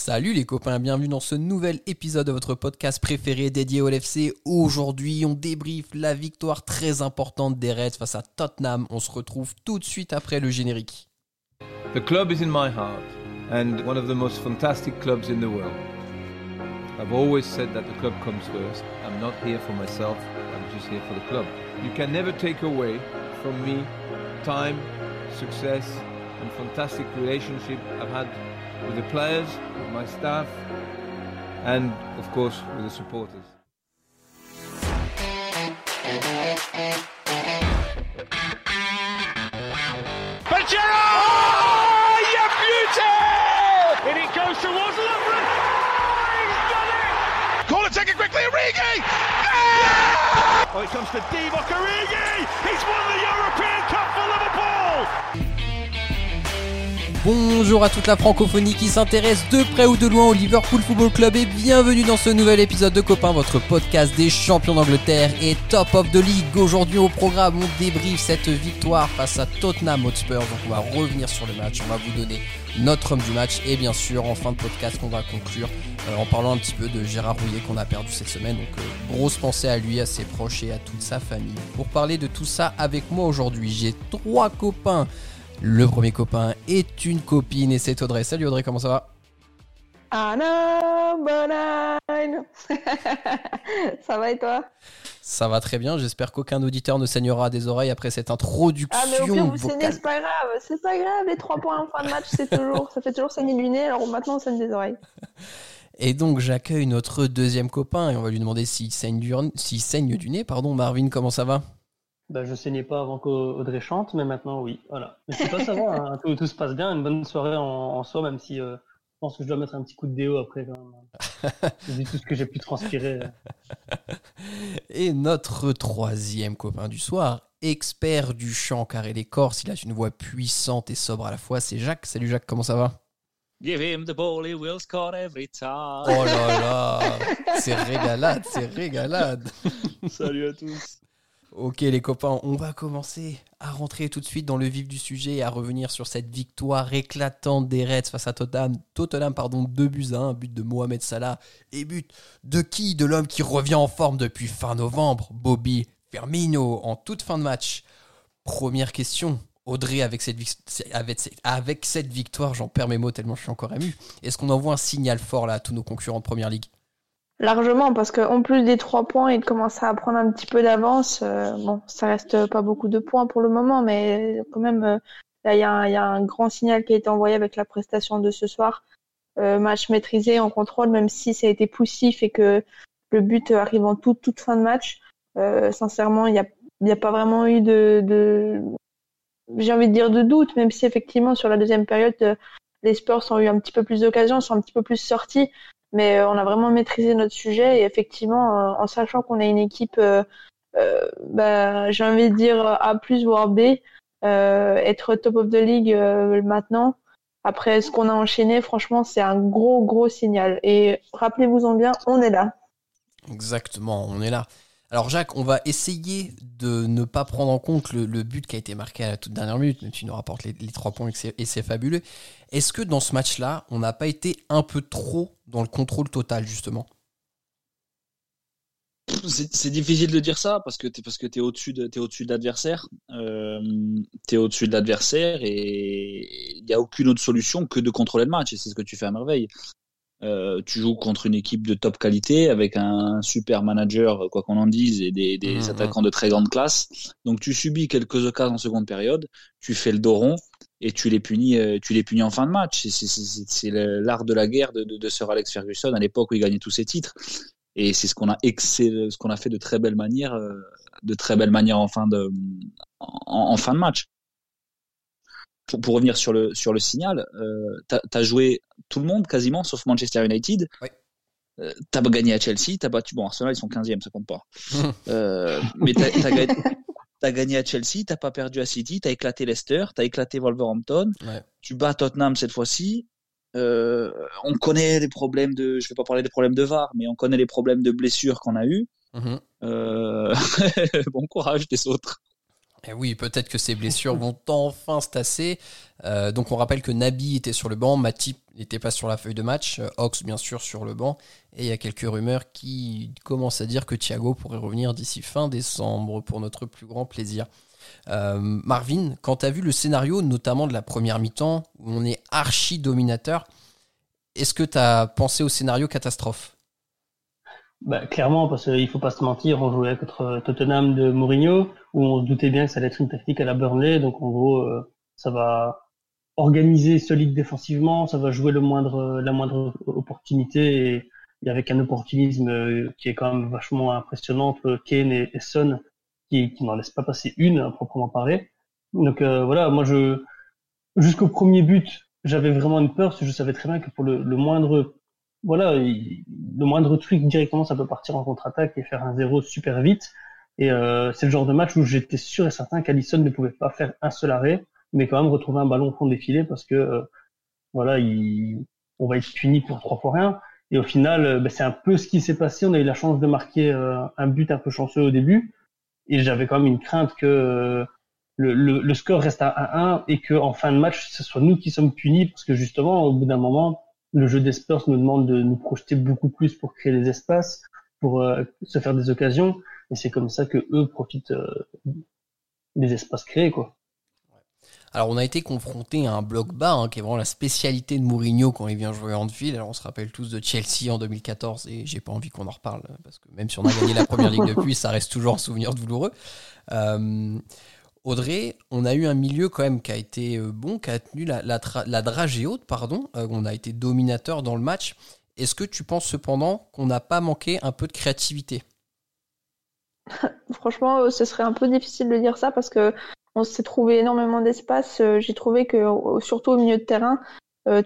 Salut les copains, bienvenue dans ce nouvel épisode de votre podcast préféré dédié au LFC. Aujourd'hui, on débriefe la victoire très importante des Reds face à Tottenham. On se retrouve tout de suite après le générique. The club is in my heart and one of the most fantastic clubs in the world. I've always said that the club comes first. I'm not here for myself, I'm just here for the club. You can never take away from me time, success, and fantastic relationship I've had with the players, with my staff, and of course with the supporters. Oh, beauty! And it goes towards he's done it! Corner taken quickly! Oh, it comes to Divock Origi! He's won the European Cup for Liverpool! Bonjour à toute la francophonie qui s'intéresse de près ou de loin au Liverpool Football Club et bienvenue dans ce nouvel épisode de Copain, votre podcast des champions d'Angleterre et top of the league. Aujourd'hui au programme, on débriefe cette victoire face à Tottenham Hotspur. Donc on va revenir sur le match, on va vous donner notre homme du match et bien sûr en fin de podcast on va conclure euh, en parlant un petit peu de Gérard Rouillet qu'on a perdu cette semaine. Donc euh, grosse pensée à lui, à ses proches et à toute sa famille. Pour parler de tout ça avec moi aujourd'hui, j'ai trois copains. Le premier copain est une copine et c'est Audrey. Salut Audrey, comment ça va? Ah number nine. Ça va et toi? Ça va très bien, j'espère qu'aucun auditeur ne saignera des oreilles après cette introduction Ah mais au pire vous vocale. saignez, c'est pas grave, c'est pas grave, les trois points en fin de match, c'est toujours, ça fait toujours saigner du nez, alors maintenant on saigne des oreilles. Et donc j'accueille notre deuxième copain et on va lui demander s'il saigne du, s'il saigne du nez. Pardon Marvin, comment ça va? Bah, je saignais pas avant qu'Audrey chante, mais maintenant oui. Voilà. Mais c'est pas ça va, hein. tout, tout se passe bien, une bonne soirée en, en soi, même si euh, je pense que je dois mettre un petit coup de déo après quand même. Vu tout ce que j'ai pu transpirer. Et notre troisième copain du soir, expert du chant car il est corse, il a une voix puissante et sobre à la fois, c'est Jacques. Salut Jacques, comment ça va? Give him the ball, he will score every time. Oh là là, c'est régalade, c'est régalade. Salut à tous. Ok les copains, on va commencer à rentrer tout de suite dans le vif du sujet et à revenir sur cette victoire éclatante des Reds face à Tottenham. Tottenham, pardon, 2 buts à 1, but de Mohamed Salah et but de qui De l'homme qui revient en forme depuis fin novembre, Bobby Firmino, en toute fin de match. Première question, Audrey, avec cette, avec avec cette victoire, j'en perds mes mots tellement je suis encore ému. Est-ce qu'on envoie un signal fort là à tous nos concurrents de Première Ligue? Largement, parce qu'en plus des trois points et de commencer à prendre un petit peu d'avance, euh, bon, ça reste pas beaucoup de points pour le moment, mais quand même, euh, là, il y, a un- il y a un grand signal qui a été envoyé avec la prestation de ce soir. Euh, match maîtrisé en contrôle, même si ça a été poussif et que le but arrive en toute, toute fin de match. Euh, sincèrement, il n'y a, y a pas vraiment eu de, de j'ai envie de dire de doute, même si effectivement sur la deuxième période, euh, les Spurs ont eu un petit peu plus d'occasions, sont un petit peu plus sortis mais euh, on a vraiment maîtrisé notre sujet et effectivement, euh, en sachant qu'on a une équipe, euh, bah, j'ai envie de dire A voire B, être top of the league maintenant, après ce qu'on a enchaîné, franchement, c'est un gros gros signal. Et rappelez-vous-en bien, on est là. Exactement, on est là. Alors Jacques, on va essayer de ne pas prendre en compte le, but qui a été marqué à la toute dernière minute, tu nous rapportes les, trois points et c'est- fabuleux. Est-ce que dans ce match-là, on n'a pas été un peu trop dans le contrôle total, justement? C'est difficile de dire ça parce que t'es parce que t'es au-dessus de au-dessus de l'adversaire. Euh, t'es au-dessus de l'adversaire et il n'y a aucune autre solution que de contrôler le match et c'est ce que tu fais à merveille. Euh, tu joues contre une équipe de top qualité avec un super manager, quoi qu'on en dise, et des, des Mhm. attaquants de très grande classe. Donc tu subis quelques occasions en seconde période, tu fais le dos rond et tu les punis, euh, tu les punis en fin de match. C'est- l'art de la guerre de, de, de Sir Alex Ferguson à l'époque où il gagnait tous ses titres. Et c'est ce qu'on a ce qu'on a fait de très belle manière, euh, de très belle manière en fin de, en, en fin de match. Pour, pour revenir sur le sur le signal, euh, t'as as joué tout le monde quasiment sauf Manchester United. Oui. Euh, t'as gagné à Chelsea, t'as battu bon Arsenal ils sont 15e, ça compte pas. Euh, mais t'as as gagné, à Chelsea, t'as pas perdu à City, t'as éclaté Leicester, t'as éclaté Wolverhampton, Ouais. tu bats Tottenham cette fois-ci. Euh, on connaît les problèmes de, je vais pas parler des problèmes de VAR, mais on connaît les problèmes de blessures qu'on a eu. Mhm. Euh, bon courage des autres. Eh oui, peut-être que ces blessures vont enfin se tasser. Euh, donc on rappelle que Nabi était sur le banc, Matip n'était pas sur la feuille de match. Ox, bien sûr, sur le banc. Et il y a quelques rumeurs qui commencent à dire que Thiago pourrait revenir d'ici fin décembre pour notre plus grand plaisir. Marvin, quand tu as vu le scénario, notamment de la première mi-temps, où on est archi dominateur, est-ce que tu as pensé au scénario catastrophe? Bah, Clairement, parce qu'il faut pas se mentir, on jouait contre Tottenham de Mourinho, où on se doutait bien que ça allait être une tactique à la Burnley, donc en gros, euh, ça va organiser solide défensivement, ça va jouer le moindre, la moindre opportunité, et, avec un opportunisme euh, qui est quand même vachement impressionnant entre Kane et, Son, qui, qui n'en laisse pas passer une, à proprement parler. Donc euh, voilà, moi je jusqu'au premier but, j'avais vraiment une peur parce que je savais très bien que pour le, le moindre voilà le moindre truc directement ça peut partir en contre-attaque et faire un zéro super vite. Et euh, c'est le genre de match où j'étais sûr et certain qu'Alisson ne pouvait pas faire un seul arrêt mais quand même retrouver un ballon au fond des filets parce que euh, voilà il, on va être puni pour trois fois rien. Et au final euh, ben, c'est un peu ce qui s'est passé. On a eu la chance de marquer euh, un but un peu chanceux au début. Et j'avais quand même une crainte que le, le, score reste à 1-1 et que en fin de match, ce soit nous qui sommes punis parce que justement, au bout d'un moment, le jeu des Spurs nous demande de nous projeter beaucoup plus pour créer des espaces, pour euh, se faire des occasions, et c'est comme ça que eux profitent euh, des espaces créés, quoi. Alors on a été confronté à un bloc bas, hein, qui est vraiment la spécialité de Mourinho quand il vient jouer en ville. Alors on se rappelle tous de Chelsea en 2014 et j'ai pas envie qu'on en reparle parce que même si on a gagné la première ligue depuis, ça reste toujours un souvenir douloureux. Euh, Audrey, on a eu un milieu quand même qui a été euh, bon, qui a tenu la, la, dragée haute, pardon. Euh, on a été dominateur dans le match. Est-ce que tu penses cependant qu'on n'a pas manqué un peu de créativité? Franchement, euh, ce serait un peu difficile de dire ça parce que on s'est trouvé énormément d'espace. J'ai trouvé que, surtout au milieu de terrain,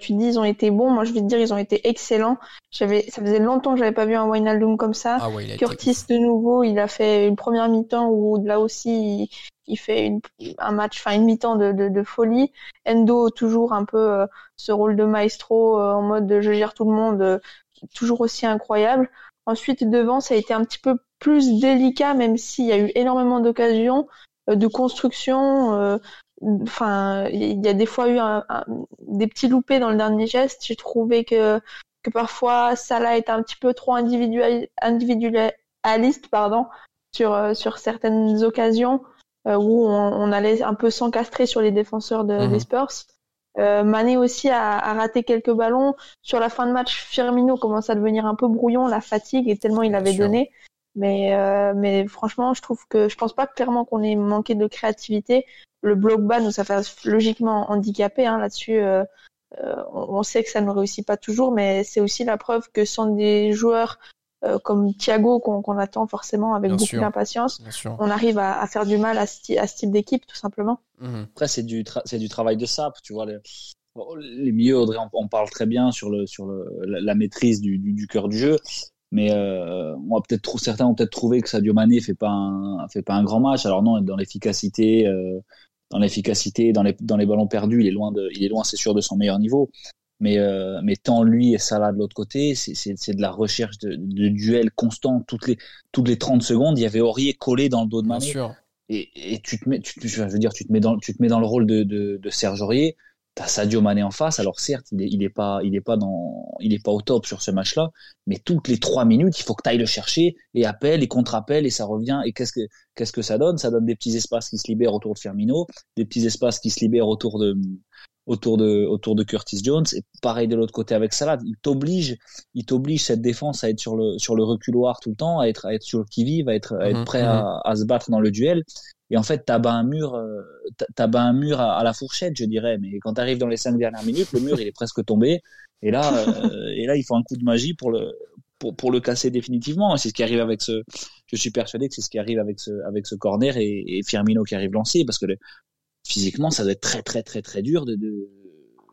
tu dis ils ont été bons. Moi, je vais te dire ils ont été excellents. J'avais, ça faisait longtemps que j'avais pas vu un Wijnaldum comme ça. Ah Curtis de nouveau, il a fait une première mi-temps où là aussi il fait une, un match, enfin une mi-temps de, de, de, folie. Endo toujours un peu euh, ce rôle de maestro euh, en mode de je gère tout le monde, euh, toujours aussi incroyable. Ensuite devant, ça a été un petit peu plus délicat, même s'il y a eu énormément d'occasions de construction. Enfin, il y a des fois eu un, des petits loupés dans le dernier geste. J'ai trouvé que que parfois Salah était un petit peu trop individual, individualiste, pardon, sur sur certaines occasions. Euh, où on, allait un peu s'encastrer sur les défenseurs de, des mhm. Spurs. Euh, Mané aussi a, a, raté quelques ballons. Sur la fin de match, Firmino commence à devenir un peu brouillon, la fatigue et tellement il avait donné. Mais, euh, mais franchement, je trouve que je pense pas clairement qu'on ait manqué de créativité. Le bloc bas nous a fait logiquement handicapé hein, là-dessus. Euh, euh, on sait que ça ne réussit pas toujours, mais c'est aussi la preuve que sans des joueurs euh, comme Thiago qu'on attend forcément avec beaucoup d'impatience, on arrive à, faire du mal à ce, type d'équipe tout simplement. Mhm. Après c'est du travail de sap, tu vois les, les milieux Audrey on, parle très bien sur le sur le, la, maîtrise du, du, cœur du jeu. Mais euh, on va peut-être certains ont peut-être trouvé que Sadio Mané fait pas un fait pas un grand match. Alors non, dans l'efficacité, euh, dans l'efficacité, dans les dans les ballons perdus, il est loin de il est loin c'est sûr de son meilleur niveau mais, euh, mais tant lui et Salah de l'autre côté, c'est de la recherche de, de duels constants. Toutes les, toutes les 30 secondes, il y avait Aurier collé dans le dos de Mané. Et, et, tu te mets, tu, je veux dire, tu te mets dans, tu te mets dans le rôle de, de, de Serge Aurier. T'as Sadio Mané en face. Alors certes, il est, il est pas, il est pas dans, il est pas au top sur ce match-là. Mais toutes les trois minutes, il faut que tu ailles le chercher et appelle et contre-appelle et ça revient. Et qu'est-ce que, qu'est-ce que ça donne? Ça donne des petits espaces qui se libèrent autour de Firmino, des petits espaces qui se libèrent autour de, autour de autour de Curtis Jones. Et pareil de l'autre côté avec Salah il t'oblige il t'oblige cette défense à être sur le sur le reculoir tout le temps à être à être sur le qui vive à être à être mhm, prêt à, mhm. à, se battre dans le duel. Et en fait t'as bas un mur euh, t'as bas un mur à, la fourchette je dirais. Mais quand t'arrives dans les cinq dernières minutes le mur il est presque tombé. Et là euh, et là il faut un coup de magie pour le pour, pour le casser définitivement. C'est ce qui arrive avec ce je suis persuadé que c'est ce qui arrive avec ce avec ce corner et, et Firmino qui arrive lancé parce que le, physiquement, ça doit être très très très très dur de, de...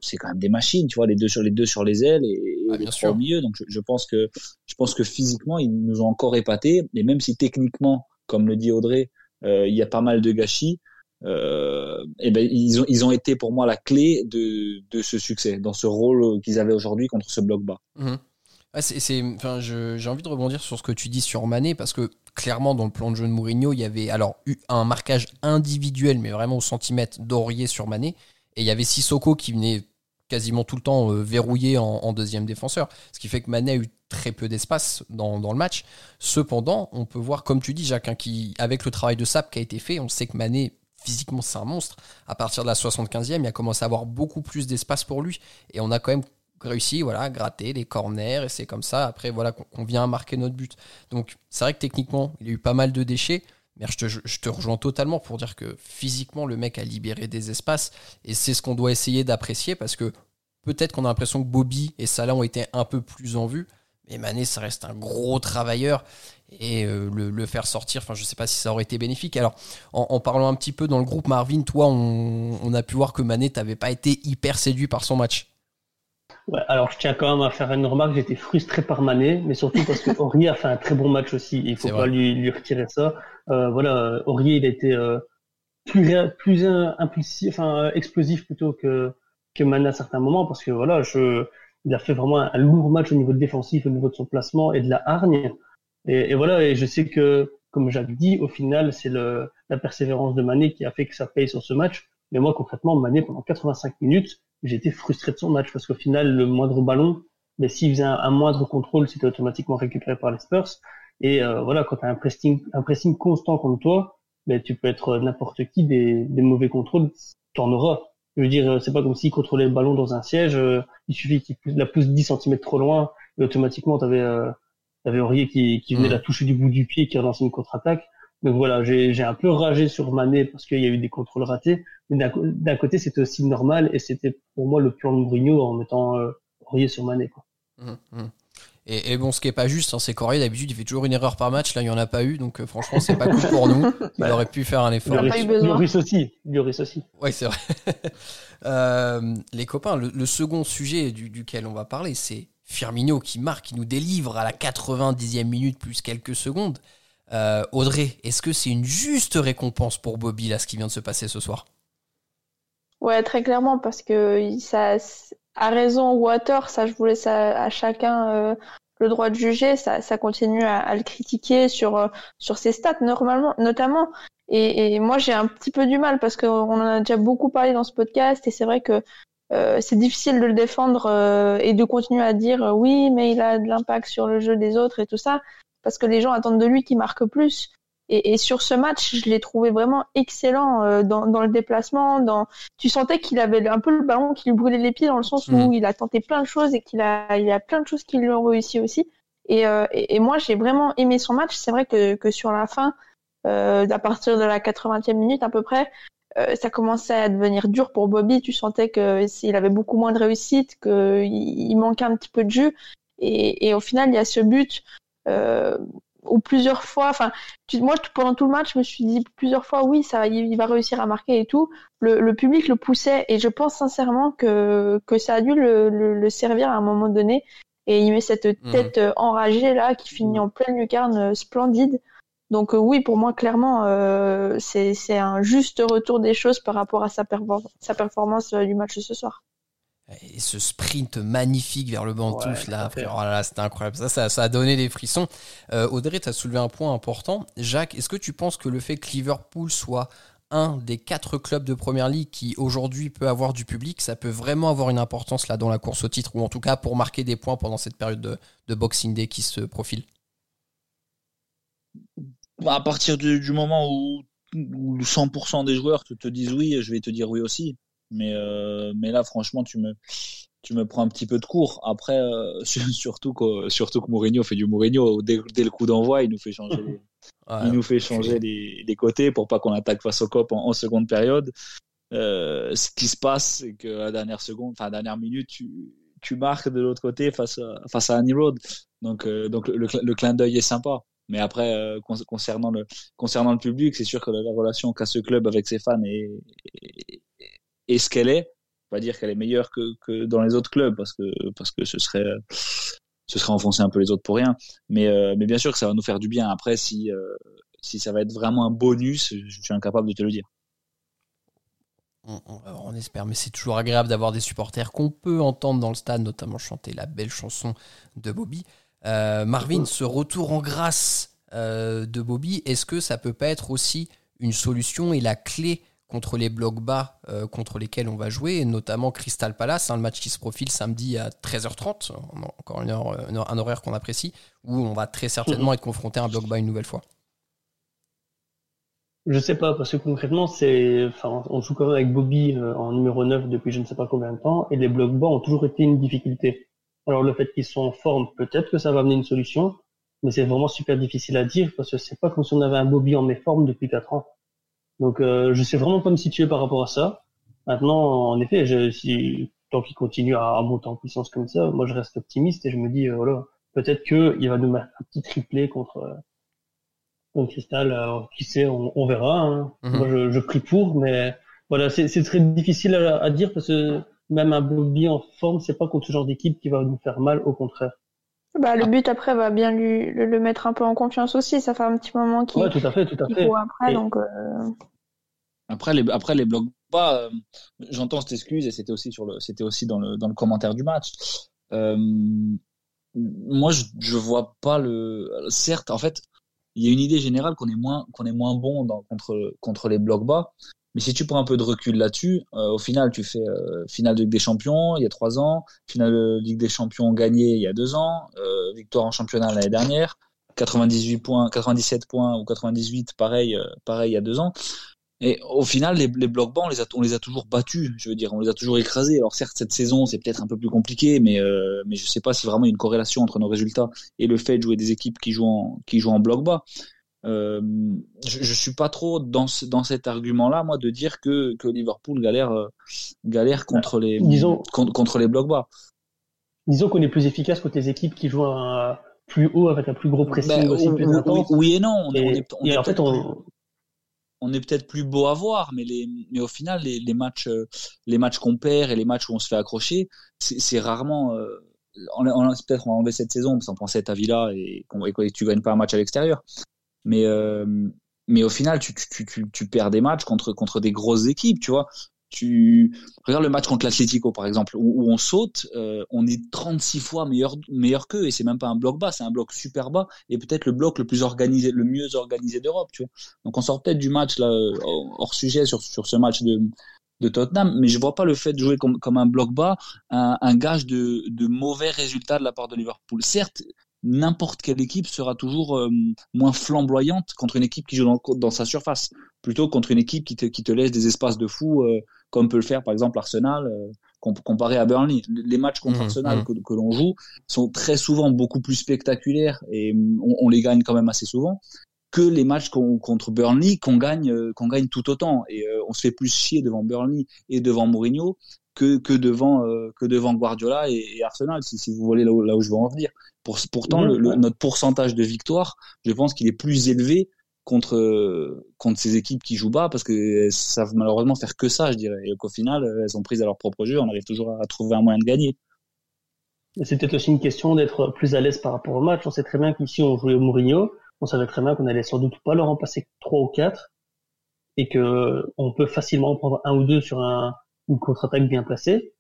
c'est quand même des machines, tu vois, les deux sur les deux sur les ailes et, ah, les trois au milieu. Donc je, pense que je pense que physiquement ils nous ont encore épatés. Et même si techniquement, comme le dit Audrey, euh, il y a pas mal de gâchis, euh, et eh ben ils ont ils ont été pour moi la clé de de ce succès dans ce rôle qu'ils avaient aujourd'hui contre ce bloc bas. Mmh. Enfin, j'ai envie de rebondir sur ce que tu dis sur Mané parce que clairement, dans le plan de jeu de Mourinho, il y avait alors eu un marquage individuel, mais vraiment au centimètre d'Aurier sur Mané. Et il y avait Sissoko qui venait quasiment tout le temps verrouillé en, deuxième défenseur, ce qui fait que Mané a eu très peu d'espace dans, le match. Cependant, on peut voir, comme tu dis, Jacques, hein, qui, avec le travail de Sap qui a été fait, on sait que Mané physiquement c'est un monstre. À partir de la 75e, il a commencé à avoir beaucoup plus d'espace pour lui. Et on a quand même réussi voilà, à gratter les corners. Et c'est comme ça, après, voilà, qu'on vient marquer notre but. Donc c'est vrai que techniquement, il a eu pas mal de déchets. Mais je te, rejoins totalement pour dire que physiquement, le mec a libéré des espaces. Et c'est ce qu'on doit essayer d'apprécier parce que peut-être qu'on a l'impression que Bobby et Salah ont été un peu plus en vue. Mais Mané, ça reste un gros travailleur et euh, le, faire sortir, je sais pas si ça aurait été bénéfique. Alors en, parlant un petit peu dans le groupe Marvin, toi on, a pu voir que Mané t'avais pas été hyper séduit par son match. Ouais, alors je tiens quand même à faire une remarque, j'étais frustré par Mané, mais surtout parce que Aurier a fait un très bon match aussi, il faut pas lui, lui, retirer ça. Euh, voilà, Aurier il a été euh, plus, plus impulsif, enfin explosif plutôt que, que Mané à certains moments, parce que voilà, je, il a fait vraiment un, un lourd match au niveau de défensif, au niveau de son placement et de la hargne. Et, et, voilà, et je sais que, comme Jacques dit, au final, c'est la persévérance de Mané qui a fait que ça paye sur ce match. Mais moi, concrètement, Mané, pendant 85 minutes, j'étais frustré de son match parce qu'au final, le moindre ballon, mais s'il faisait un, moindre contrôle, c'était automatiquement récupéré par les Spurs. Et euh, voilà, quand tu as un pressing, un pressing constant contre toi, ben, tu peux être n'importe qui, des, des mauvais contrôles, tu en auras. Je veux dire, c'est pas comme s'il contrôlait le ballon dans un siège, euh, il suffit qu'il la pousse 10 cm trop loin, et automatiquement, tu avais euh, T'avais Aurier qui, qui venait la toucher du bout du pied, qui relancé une contre-attaque. Donc voilà, j'ai un peu ragé sur Mané parce qu'il y a eu des contrôles ratés. Mais d'un côté, c'était aussi normal et c'était pour moi le plan de Mourinho en mettant euh, Aurier sur Mané. Quoi. Hum, hum. Et, bon, ce qui est pas juste, hein, c'est qu'Aurier d'habitude il fait toujours une erreur par match. Là, il y en a pas eu, donc euh, franchement, c'est pas cool pour nous. Il aurait pu faire un effort. Lloris aussi. Lloris aussi. Oui, c'est vrai. euh, les copains, le, second sujet du, duquel on va parler, c'est Firmino qui marque, qui nous délivre à la 90e minute plus quelques secondes. Euh, Audrey, est-ce que c'est une juste récompense pour Bobby là ce qui vient de se passer ce soir? Ouais, très clairement parce que ça a raison ou à tort, ça je vous laisse à, chacun euh, le droit de juger. Ça, continue à, le critiquer sur euh, sur ses stats normalement, notamment. Et, moi j'ai un petit peu du mal parce qu'on en a déjà beaucoup parlé dans ce podcast et c'est vrai que c'est difficile de le défendre et de continuer à dire oui, mais il a de l'impact sur le jeu des autres et tout ça, parce que les gens attendent de lui qu'il marque plus. Et, et, sur ce match, je l'ai trouvé vraiment excellent dans, dans, le déplacement. Dans... Tu sentais qu'il avait un peu le ballon qui lui brûlait les pieds dans le sens où mm. il a tenté plein de choses et qu'il a, il a plein de choses qui lui ont réussi aussi. Et, et, et moi, j'ai vraiment aimé son match. C'est vrai que, que sur la fin, euh, à partir de la 80e minute à peu près, euh, ça commençait à devenir dur pour Bobby. Tu sentais que s'il avait beaucoup moins de réussite, qu'il il manquait un petit peu de jus. Et, et, au final, il y a ce but euh, où plusieurs fois, enfin, moi pendant tout le match, je me suis dit plusieurs fois, oui, ça, il, va réussir à marquer et tout. Le, le, public le poussait et je pense sincèrement que que ça a dû le, le, servir à un moment donné. Et il met cette mmh. tête enragée là qui finit en pleine lucarne, euh, splendide. Donc euh, oui, pour moi, clairement, euh, c'est un juste retour des choses par rapport à sa, sa performance euh, du match de ce soir. Et ce sprint magnifique vers le banc de touche, là, oh là, c'était incroyable. Ça, ça, a donné des frissons. Audrey, tu as soulevé un point important. Jacques, est-ce que tu penses que le fait que Liverpool soit un des quatre clubs de première ligue qui aujourd'hui peut avoir du public, ça peut vraiment avoir une importance là dans la course au titre, ou en tout cas pour marquer des points pendant cette période de, de Boxing Day qui se profile? Bah, à partir du, moment où, où 100% des joueurs te, te, disent oui, je vais te dire oui aussi. Mais, euh, mais là, franchement, tu me, tu me prends un petit peu de cours. Après, euh, surtout, que, surtout que Mourinho fait du Mourinho. Dès, le coup d'envoi, il nous fait changer, les, il nous fait changer les, les, côtés pour pas qu'on attaque face au cop en, seconde période. Euh, ce qui se passe, c'est que la dernière seconde, enfin, dernière minute, tu, tu marques de l'autre côté face à, face à Annie Road. Donc, donc le, le, clin d'œil est sympa. Mais après, euh, concernant le concernant le public, c'est sûr que la, relation qu'a ce club avec ses fans est, est, ce qu'elle est. On va dire qu'elle est meilleure que, que dans les autres clubs parce que parce que ce serait ce serait enfoncer un peu les autres pour rien. Mais euh, mais bien sûr que ça va nous faire du bien. Après, si euh, si ça va être vraiment un bonus, je suis incapable de te le dire. On, on, espère, mais c'est toujours agréable d'avoir des supporters qu'on peut entendre dans le stade, notamment chanter la belle chanson de Bobby. Euh, Marvin, ce retour en grâce euh, de Bobby, est-ce que ça peut pas être aussi une solution et la clé contre les blocs bas contre lesquels on va jouer, notamment Crystal Palace, hein, le match qui se profile samedi à 13h30, encore une heure, un horaire qu'on apprécie, où on va très certainement être confronté à un bloc bas une nouvelle fois. Je sais pas, parce que concrètement, c'est, enfin, on joue quand même avec Bobby en numéro 9 depuis je ne sais pas combien de temps, et les blocs bas ont toujours été une difficulté. Alors le fait qu'ils soient en forme, peut-être que ça va amener une solution, mais c'est vraiment super difficile à dire parce que c'est pas comme si on avait un Bobby en méforme depuis 4 ans. Donc euh, je sais vraiment pas me situer par rapport à ça. Maintenant, en effet, je, si tant qu'il continue à, monter en puissance comme ça, moi je reste optimiste et je me dis euh, voilà, peut-être que il va nous mettre un petit triplé contre euh, contre Cristal. Alors, qui sait, on, verra. Hein. Mhm. Moi je, je, prie pour, mais voilà, c'est très difficile à, à, dire parce que même un Bobby en forme, c'est pas contre ce genre d'équipe qui va nous faire mal, au contraire. Bah, le but après va bien lui le, mettre un peu en confiance aussi. Ça fait un petit moment qu'il ouais, tout à fait, tout à fait. après, donc. Euh, après les après les blocs bas, euh, j'entends cette excuse et c'était aussi sur le c'était aussi dans le dans le commentaire du match. Euh, moi, je je vois pas le. Certes, en fait, il y a une idée générale qu'on est moins qu'on est moins bon dans, contre contre les blocs bas, mais si tu prends un peu de recul là-dessus, euh, au final, tu fais euh, finale de Ligue des Champions il y a trois ans, finale de Ligue des Champions gagnée il y a deux ans, euh, victoire en championnat l'année dernière, 98 points, 97 points ou 98, pareil, pareil il y a deux ans. Et au final, les, les blocs bas, on les, a, on les a toujours battus. Je veux dire, on les a toujours écrasés. Alors certes, cette saison, c'est peut-être un peu plus compliqué, mais mais je sais pas si vraiment il y a une corrélation entre nos résultats et le fait de jouer des équipes qui jouent en, qui jouent en bloc bas. Euh, je, je suis pas trop dans, dans cet argument-là, moi, de dire que, que Liverpool galère, euh, galère contre les, disons, contre, les blocs bas. Disons qu'on est plus efficace contre les équipes qui jouent un, plus haut avec un plus gros pressing ben, aussi, oui, plus. Oui, et non. On, est, on en fait, on, on est peut-être plus beau à voir, mais, les, mais au final, les, les matchs, euh, les matchs qu'on perd et les matchs où on se fait accrocher, c'est rarement. Euh, on, on, peut-être on va enlever cette saison parce qu'on pensait à Villa et, qu et tu gagnes pas un match à l'extérieur. Mais euh, mais au final, tu, tu, tu, tu, perds des matchs contre contre des grosses équipes, tu vois. Tu regardes le match contre l'Atlético par exemple où, on saute, euh, on est 36 fois meilleur meilleur qu'eux et c'est même pas un bloc bas, c'est un bloc super bas et peut-être le bloc le plus organisé, le mieux organisé d'Europe, tu vois. Donc on sort peut-être du match là hors sujet sur sur ce match de de Tottenham, mais je vois pas le fait de jouer comme, comme un bloc bas un, un gage de, de mauvais résultats de la part de Liverpool. Certes, n'importe quelle équipe sera toujours euh, moins flamboyante contre une équipe qui joue dans, dans, sa surface, plutôt contre une équipe qui te, qui te laisse des espaces de fou, euh, comme peut le faire par exemple Arsenal, euh, comparé à Burnley. Les matchs contre mmh, Arsenal mmh. que, que l'on joue sont très souvent beaucoup plus spectaculaires et on, on, les gagne quand même assez souvent que les matchs contre Burnley qu'on gagne qu'on gagne tout autant et on se fait plus chier devant Burnley et devant Mourinho que, que devant que devant Guardiola et, et Arsenal si, si, vous voulez là où, là où je veux en venir pourtant, le, notre pourcentage de victoire, je pense qu'il est plus élevé contre contre ces équipes qui jouent bas parce que ça savent malheureusement faire que ça, je dirais. Et qu'au final, elles sont prises à leur propre jeu. On arrive toujours à trouver un moyen de gagner. C'est peut-être aussi une question d'être plus à l'aise par rapport au match. On sait très bien qu'ici on jouait au Mourinho. On savait très bien qu'on allait sans doute pas leur en passer trois ou quatre et que on peut facilement prendre un ou deux sur un, une contre-attaque bien placée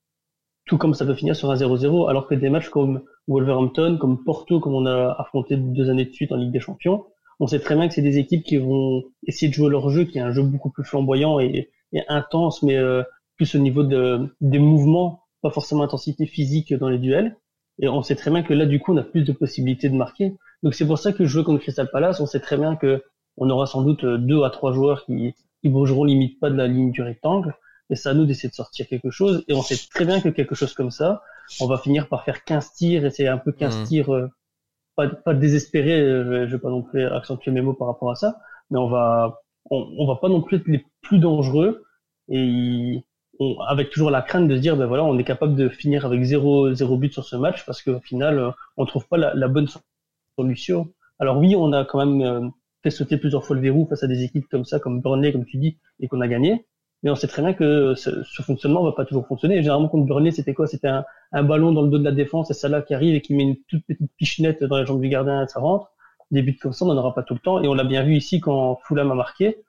tout comme ça peut finir sur un 0-0, alors que des matchs comme Wolverhampton, comme Porto, comme on a affronté deux années de suite en Ligue des Champions, on sait très bien que c'est des équipes qui vont essayer de jouer leur jeu, qui est un jeu beaucoup plus flamboyant et, intense, mais euh, plus au niveau de, des mouvements, pas forcément intensité physique dans les duels. Et on sait très bien que là, du coup, on a plus de possibilités de marquer. Donc c'est pour ça que je joue contre Crystal Palace, on sait très bien que on aura sans doute deux à trois joueurs qui, qui bougeront limite pas de la ligne du rectangle et c'est à nous d'essayer de sortir quelque chose. Et on sait très bien que quelque chose comme ça, on va finir par faire 15 tirs, c'est un peu 15 mmh. tirs, euh, pas, pas désespéré, euh, je vais pas non plus accentuer mes mots par rapport à ça, mais on va, on, on va pas non plus être les plus dangereux, et on, avec toujours la crainte de se dire, ben voilà, on est capable de finir avec zéro, zéro but sur ce match, parce qu'au final, euh, on trouve pas la, la, bonne solution. Alors oui, on a quand même fait sauter plusieurs fois le verrou face à des équipes comme ça, comme Burnley, comme tu dis, et qu'on a gagné mais on sait très bien que ce, ce fonctionnement va pas toujours fonctionner. généralement, contre Burnley, c'était quoi? C'était un, un, ballon dans le dos de la défense et Salah qui arrive et qui met une toute petite pichenette dans les jambes du gardien et ça rentre. Des buts comme ça, on n'en aura pas tout le temps. Et on l'a bien vu ici quand Fulham a marqué.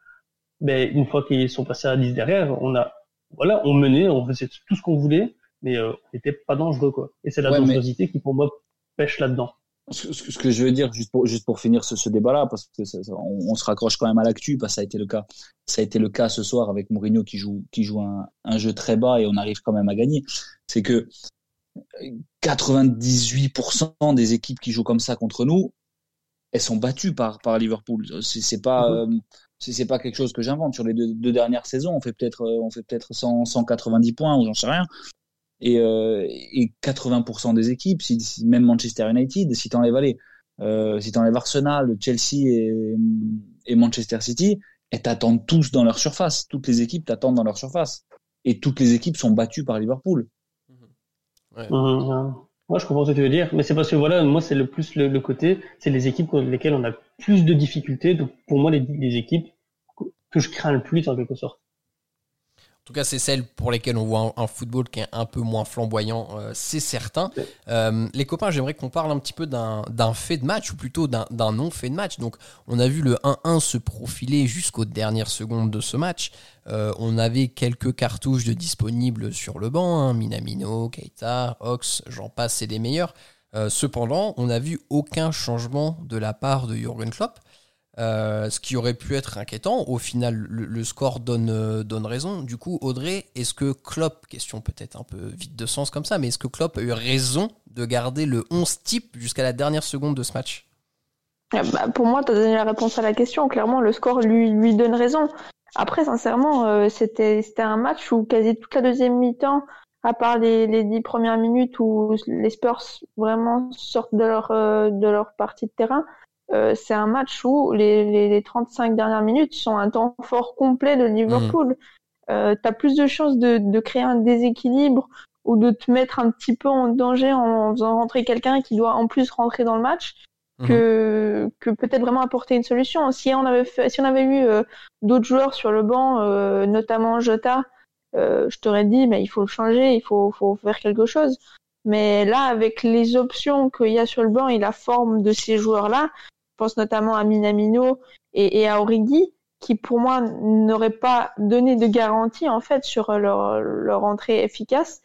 Ben, une fois qu'ils sont passés à 10 derrière, on a, voilà, on menait, on faisait tout ce qu'on voulait, mais euh, on n'était pas dangereux, quoi. Et c'est la dangerosité qui, pour moi, pêche là-dedans. Ce, que je veux dire, juste pour, juste pour finir ce, débat-là, parce que on, se raccroche quand même à l'actu, parce que ça a été le cas. Ça a été le cas ce soir avec Mourinho qui joue, qui joue un, un jeu très bas et on arrive quand même à gagner. C'est que 98% des équipes qui jouent comme ça contre nous, elles sont battues par, par Liverpool. C'est pas, mhm. euh, c'est pas quelque chose que j'invente. Sur les deux, dernières saisons, on fait peut-être, euh, on fait peut-être 190 points ou j'en sais rien. Et, euh, et 80% des équipes, si, même Manchester United, si t'enlèves allez, euh, si t'enlèves Arsenal, Chelsea et, et Manchester City, elles t'attendent tous dans leur surface. Toutes les équipes t'attendent dans leur surface. Et toutes les équipes sont battues par Liverpool. Ouais. Mmh, moi, je comprends ce que tu veux dire, mais c'est parce que voilà, moi, c'est le plus le, côté, c'est les équipes contre lesquelles on a plus de difficultés. Donc, pour moi, les, les équipes que je crains le plus, en quelque sorte. En tout cas, c'est celles pour lesquelles on voit un, football qui est un peu moins flamboyant, euh, c'est certain. Euh, les copains, j'aimerais qu'on parle un petit peu d'un fait de match, ou plutôt d'un non-fait de match. Donc, on a vu le 1-1 se profiler jusqu'aux dernières secondes de ce match. Euh, on avait quelques cartouches de disponibles sur le banc, hein, Minamino, Keita, Ox, j'en passe, c'est des meilleurs. cependant, on n'a vu aucun changement de la part de Jürgen Klopp. Euh, ce qui aurait pu être inquiétant. Au final, le, score donne, euh, donne raison. Du coup, Audrey, est-ce que Klopp, question peut-être un peu vide de sens comme ça, mais est-ce que Klopp a eu raison de garder le 11 type jusqu'à la dernière seconde de ce match? Ah bah, Pour moi, tu as donné la réponse à la question. Clairement, le score lui, donne raison. Après, sincèrement, euh, c'était un match où quasi toute la deuxième mi-temps, à part les, les dix premières minutes où les Spurs vraiment sortent de leur partie de terrain, euh, c'est un match où les, les, les, 35 dernières minutes sont un temps fort complet de Liverpool. Mmh. Euh, tu as plus de chances de, de, créer un déséquilibre ou de te mettre un petit peu en danger en faisant rentrer quelqu'un qui doit en plus rentrer dans le match mmh. que, que peut-être vraiment apporter une solution. Si on avait, fait, si on avait eu euh, d'autres joueurs sur le banc, euh, notamment Jota, je t'aurais dit, mais il faut le changer, il faut, faut faire quelque chose. Mais là, avec les options qu'il y a sur le banc et la forme de ces joueurs-là, pense notamment à Minamino et, à Origi, qui pour moi n'auraient pas donné de garantie en fait sur leur, entrée efficace.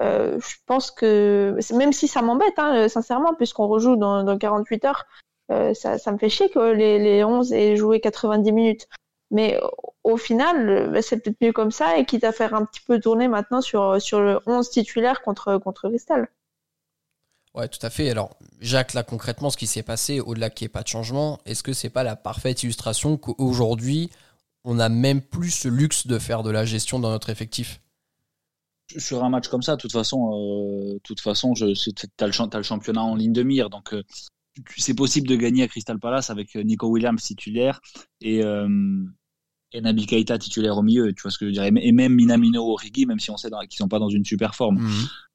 Euh, je pense que même si ça m'embête, hein, sincèrement, puisqu'on rejoue dans, dans 48 heures, euh, ça, me fait chier que les, les 11 aient joué 90 minutes. Mais au final, bah, c'est peut-être mieux comme ça et quitte à faire un petit peu tourner maintenant sur, le 11 titulaire contre, contre. Ouais, tout à fait. Alors, Jacques, là, concrètement, ce qui s'est passé, au-delà qu'il n'y ait pas de changement, est-ce que c'est pas la parfaite illustration qu'aujourd'hui, on n'a même plus ce luxe de faire de la gestion dans notre effectif? Sur un match comme ça, de toute façon, euh, toute façon, tu as, le championnat en ligne de mire, donc euh, c'est possible de gagner à Crystal Palace avec euh, Nico Williams titulaire et, et Nabi Keita titulaire au milieu, tu vois ce que je dirais. Et même Minamino Origi, même si on sait qu'ils sont pas dans une super forme. Mhm.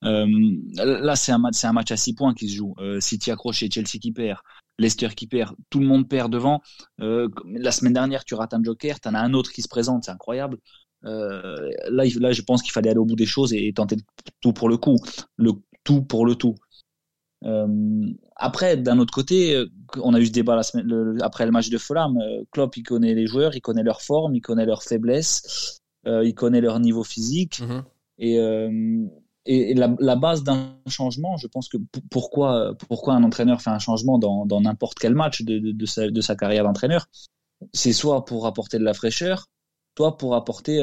Euh, là, c'est un match, c'est un match à 6 points qui se joue. Euh, City accroché, Chelsea qui perd, Leicester qui perd, tout le monde perd devant. Euh, la semaine dernière, tu rates un joker, t'en as un autre qui se présente, c'est incroyable. Euh, là, là, je pense qu'il fallait aller au bout des choses et, tenter tout pour le coup, le tout pour le tout. Après, d'un autre côté, euh, on a eu ce débat la semaine, après le match de Fulham. Euh, Klopp, il connaît les joueurs, il connaît leur forme, il connaît leurs faiblesses, euh, il connaît leur niveau physique. Mhm. Et, euh, et, la, la, base d'un changement, je pense que pourquoi, pourquoi un entraîneur fait un changement dans n'importe quel match de, de, de, sa, de sa carrière d'entraîneur, c'est soit pour apporter de la fraîcheur, soit pour apporter,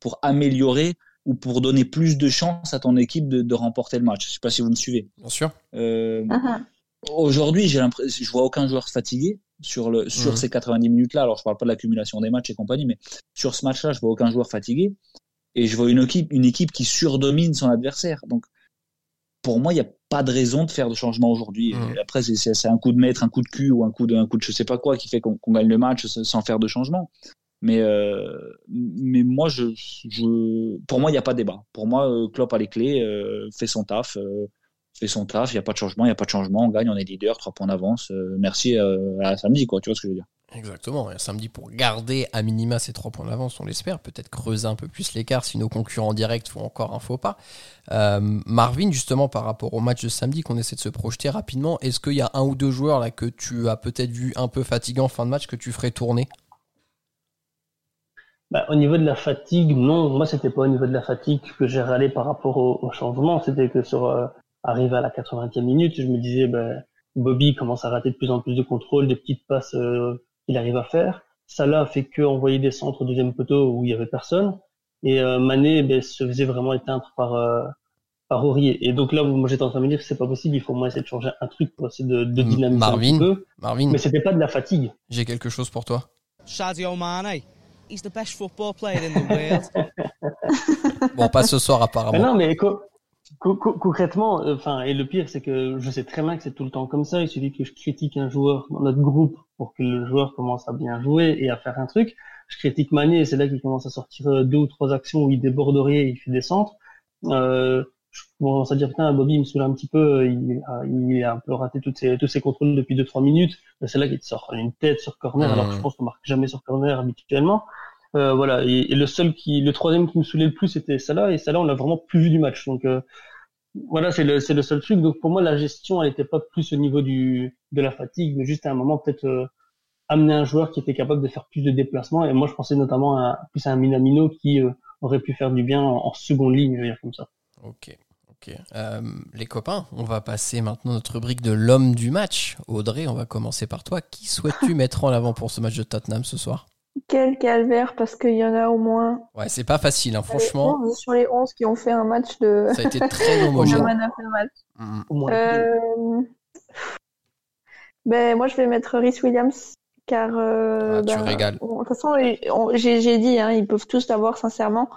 pour améliorer ou pour donner plus de chance à ton équipe de, de remporter le match. Je sais pas si vous me suivez. Bien sûr. Euh, uh-huh. Aujourd'hui, j'ai l'impression, je vois aucun joueur fatigué sur le sur ces 90 minutes là. Alors, je parle pas de l'accumulation des matchs et compagnie, mais sur ce match-là, je vois aucun joueur fatigué et je vois une équipe une équipe qui surdomine son adversaire. Donc, pour moi, il n'y a pas de raison de faire de changement aujourd'hui. Après, c'est un coup de maître, un coup de cul ou un coup de un coup de je sais pas quoi qui fait qu'on gagne le match sans faire de changement. Mais euh, mais moi, je, je pour moi, il n'y a pas de débat. Pour moi, euh, Klopp a les clés, euh, fait son taf. Euh, fait son taf, il n'y a pas de changement, il n'y a pas de changement, on gagne, on est leader, trois points d'avance. Euh, merci euh, à samedi, quoi, tu vois ce que je veux dire. Exactement, et samedi pour garder à minima ces trois points d'avance, on l'espère, peut-être creuser un peu plus l'écart si nos concurrents directs font encore un faux pas. Euh, Marvin, justement, par rapport au match de samedi, qu'on essaie de se projeter rapidement, est-ce qu'il y a un ou deux joueurs là que tu as peut-être vu un peu fatigant en fin de match que tu ferais tourner? Bah, au niveau de la fatigue, non. Moi, c'était pas au niveau de la fatigue que j'ai râlé par rapport au, changement. C'était que sur, arrivé à la 80e minute, je me disais, ben, Bobby commence à rater de plus en plus de contrôle, des petites passes euh, qu'il arrive à faire. Salah fait que envoyer des centres au deuxième poteau où il y avait personne. Et euh, Mané ben, se faisait vraiment éteindre par euh, par Aurier. Et donc là, moi j'étais en train de me dire que c'est pas possible, il faut au moins essayer de changer un truc pour essayer de, de dynamiser Marvin, un peu. Marvin, Mais c'était pas de la fatigue. j'ai quelque chose pour toi. Sadio Mane. He's the best football player in the world. Bon, pas ce soir Mais apparemment. non, mais co- co- concrètement, euh, enfin, et le pire, c'est que je sais très bien que c'est tout le temps comme ça. Il suffit que je critique un joueur dans notre groupe pour que le joueur commence à bien jouer et à faire un truc. Je critique Mané et c'est là qu'il commence à sortir euh, deux ou trois actions où il déborderait, il fait des centres. Euh, je commence à dire putain, Bobby il me saoule un petit peu, il a, il a un peu raté toutes ses, tous ses contrôles depuis deux trois minutes. C'est là qu'il sort une tête sur corner, alors que je pense qu'on marque jamais sur corner habituellement. Euh, voilà. Et, le seul qui, le troisième qui me saoulait le plus, c'était Salah. Et Salah, on l'a vraiment plus vu du match. Donc euh, voilà, c'est le, c'est le seul truc. Donc pour moi, la gestion, elle n'était pas plus au niveau du, de la fatigue, mais juste à un moment peut-être euh, amener un joueur qui était capable de faire plus de déplacements. Et moi, je pensais notamment à plus à un Minamino qui aurait pu faire du bien en, seconde ligne, je veux dire comme ça. Ok, ok. Euh, les copains, on va passer maintenant notre rubrique de l'homme du match. Audrey, on va commencer par toi. Qui souhaites-tu mettre en avant pour ce match de Tottenham ce soir? Quel calvaire, parce qu'il y en a au moins Ouais, c'est pas facile, hein, les franchement. 11 sur les 11 qui ont fait un match de. Ça a été très homogène. Mm. Moins. Euh, Ben, moi, je vais mettre Rhys Williams, car... euh, Ah, tu ben, régales. de toute façon, on- j'ai j'ai dit, hein, ils peuvent tous l'avoir, sincèrement.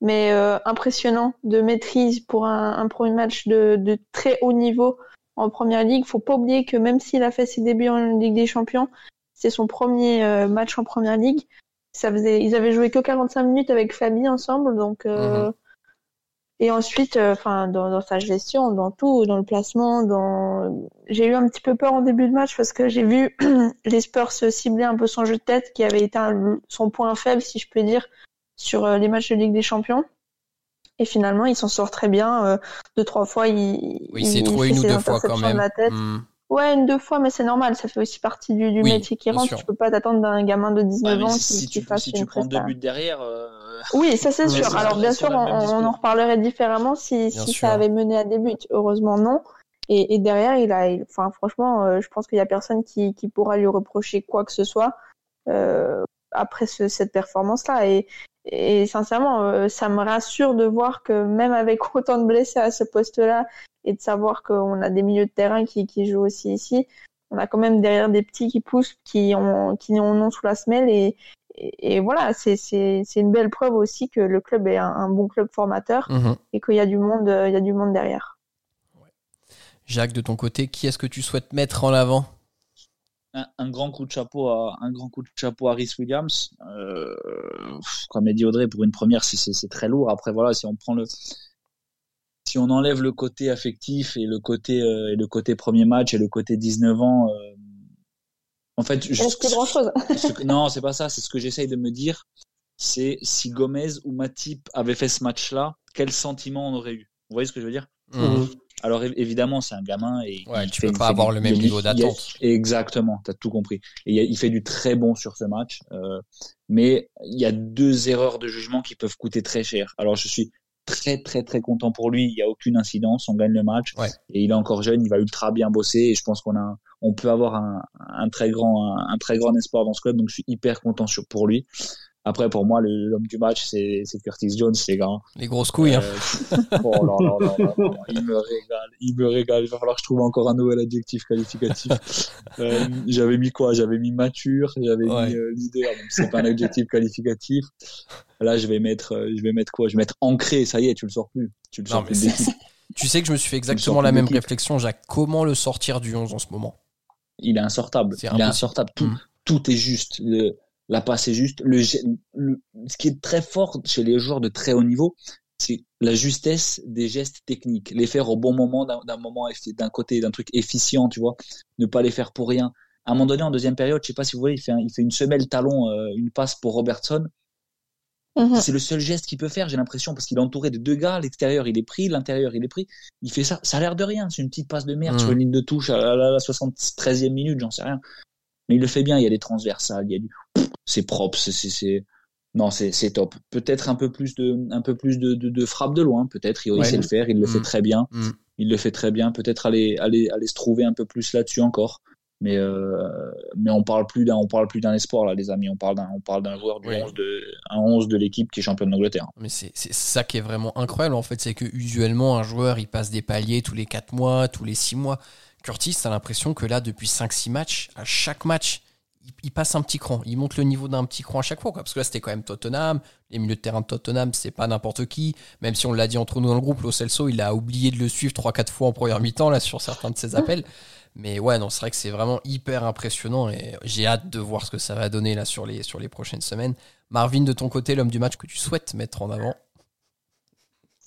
Mais euh, impressionnant de maîtrise pour un, un premier match de, de très haut niveau en Première Ligue. Faut pas oublier que même s'il a fait ses débuts en Ligue des Champions, c'est son premier euh, match en Première Ligue. Ça faisait, ils avaient joué que 45 minutes avec Fabi ensemble, donc... euh, et ensuite, euh, enfin, dans, dans sa gestion, dans tout, dans le placement, dans, j'ai eu un petit peu peur en début de match parce que j'ai vu les Spurs cibler un peu son jeu de tête, qui avait été un- son point faible, si je peux dire, sur les matchs de Ligue des Champions. Et finalement, il s'en sort très bien. euh, deux, trois fois, il, Oui, il trouvé fait une ou deux fois quand même. de la tête. Ouais, une, deux fois, mais c'est normal. Ça fait aussi partie du, du Oui, métier qui rentre. sûr. Tu peux pas t'attendre d'un gamin de 19 Ouais, mais ans si, qui, si qui tu, fasse si une tu prends deux buts derrière, euh, Oui, ça c'est sûr. Alors bien sûr, on, en reparlerait différemment si, si ça avait mené à des buts. Heureusement non. Et, et derrière, il a, il- enfin franchement, euh, je pense qu'il y a personne qui, qui pourra lui reprocher quoi que ce soit euh, après ce- cette performance-là. Et, et sincèrement, euh, ça me rassure de voir que même avec autant de blessés à ce poste-là et de savoir qu'on a des milieux de terrain qui, qui jouent aussi ici, on a quand même derrière des petits qui poussent, qui ont, qui en ont sous la semelle et, et, et voilà, c'est c'est c'est une belle preuve aussi que le club est un, un bon club formateur Mhm. et qu'il y a du monde, il y a du monde derrière. Jacques, de ton côté, qui est-ce que tu souhaites mettre en avant? Un, un grand coup de chapeau à un grand coup de chapeau à Rhys Williams. Euh, comme a dit Audrey, pour une première, c'est- c'est c'est très lourd. Après voilà, si on prend le si on enlève le côté affectif et le côté euh, et le côté premier match et le côté 19 ans, euh, en fait, plus grand chose. ce que- non, c'est pas ça. C'est ce que j'essaye de me dire. C'est si Gomez ou Matip avaient fait ce match-là, quel sentiment on aurait eu? Vous voyez ce que je veux dire? Mhm. Alors évidemment, c'est un gamin et Ouais, il tu fait- peux pas avoir du- le même niveau d'attente. Exactement, t'as tout compris. Et il, fait du très bon sur ce match, euh, mais il y a deux erreurs de jugement qui peuvent coûter très cher. Alors je suis très très très content pour lui. Il y a aucune incidence, on gagne le match Ouais. et il est encore jeune, il va ultra bien bosser et je pense qu'on a, on peut avoir un, un très grand un, un très grand espoir dans ce club. Donc je suis hyper content sur, pour lui. Après, pour moi, l'homme du match, c'est Curtis Jones, les gars. Les grosses couilles. hein. Euh, oh là là là là là, il me régale, il me régale. Il va falloir que je trouve encore un nouvel adjectif qualificatif. Euh, j'avais mis quoi? J'avais mis mature, j'avais Ouais. mis euh, leader, donc c'est pas un adjectif qualificatif. Là, je vais mettre, euh, je vais mettre quoi? Je vais mettre ancré. Ça y est, tu le sors plus. Tu le sors plus tu sais que je me suis fait exactement la même réflexion, Jacques. Comment le sortir du 11 en ce moment? Il est insortable. Il est insortable. Tout, Mm. tout est juste. Le, la passe est juste. Le, le- ce qui est très fort chez les joueurs de très haut niveau, c'est la justesse des gestes techniques. Les faire au bon moment, d'un moment, d'un côté, d'un truc efficient, tu vois. Ne pas les faire pour rien. À un moment donné, en deuxième période, je sais pas si vous voyez, il fait, un- il fait une semelle talon, euh, une passe pour Robertson. Mhm. C'est le seul geste qu'il peut faire, j'ai l'impression, parce qu'il est entouré de deux gars. L'extérieur, il est pris, l'intérieur, il est pris. Il fait ça. Ça a l'air de rien. C'est une petite passe de merde Mm. sur une ligne de touche à la, la- la 73e minute, j'en sais rien. Mais il le fait bien. Il y a des transversales, il y a du, c'est propre, c'est, non, c'est, top. Peut-être un peu plus de, un peu plus de, de, de frappe de loin. Peut-être, il, Ouais. sait le faire, il le Mm. fait très bien. Mm. il le fait très bien. Peut-être aller, aller, aller se trouver un peu plus là-dessus encore. Mais, euh, mais on parle plus d'un, on parle plus d'un espoir là, les amis. On parle d'un, on parle d'un joueur du 11 de, un 11 de l'équipe qui est championne d'Angleterre. Mais c'est, c'est ça qui est vraiment incroyable en fait, c'est que usuellement un joueur il passe des paliers tous les 4 mois, tous les 6 mois. Curtis, t'as l'impression que là, depuis 5-6 matchs, à chaque match, il, passe un petit cran. Il monte le niveau d'un petit cran à chaque fois. Quoi. Parce que là, c'était quand même Tottenham. Les milieux de terrain de Tottenham, c'est pas n'importe qui. Même si on l'a dit entre nous dans le groupe, Lo Celso, il a oublié de le suivre 3-4 fois en première mi-temps, là, sur certains de ses appels. Mais ouais, non, c'est vrai que c'est vraiment hyper impressionnant et j'ai hâte de voir ce que ça va donner là sur les, sur les prochaines semaines. Marvin, de ton côté, l'homme du match que tu souhaites mettre en avant?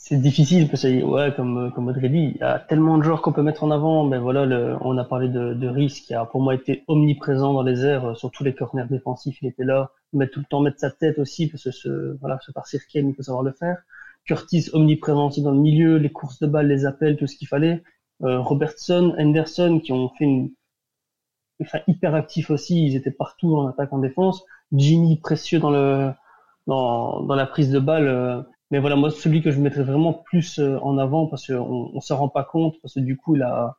C'est difficile parce que ouais comme comme Audrey dit il y a tellement de joueurs qu'on peut mettre en avant mais voilà le, on a parlé de, de Rhys qui a pour moi été omniprésent dans les airs euh, sur tous les corners défensifs il était là mais tout le temps mettre sa tête aussi parce que ce voilà ce par circuit il faut savoir le faire. Curtis omniprésent aussi dans le milieu les courses de balles les appels tout ce qu'il fallait. Euh, Robertson Henderson qui ont fait une enfin hyper actif aussi ils étaient partout en attaque en défense. Jimmy précieux dans le dans, dans la prise de balle euh, mais voilà, moi, celui que je mettrais vraiment plus euh, en avant, parce qu'on on s'en rend pas compte, parce que du coup, il a,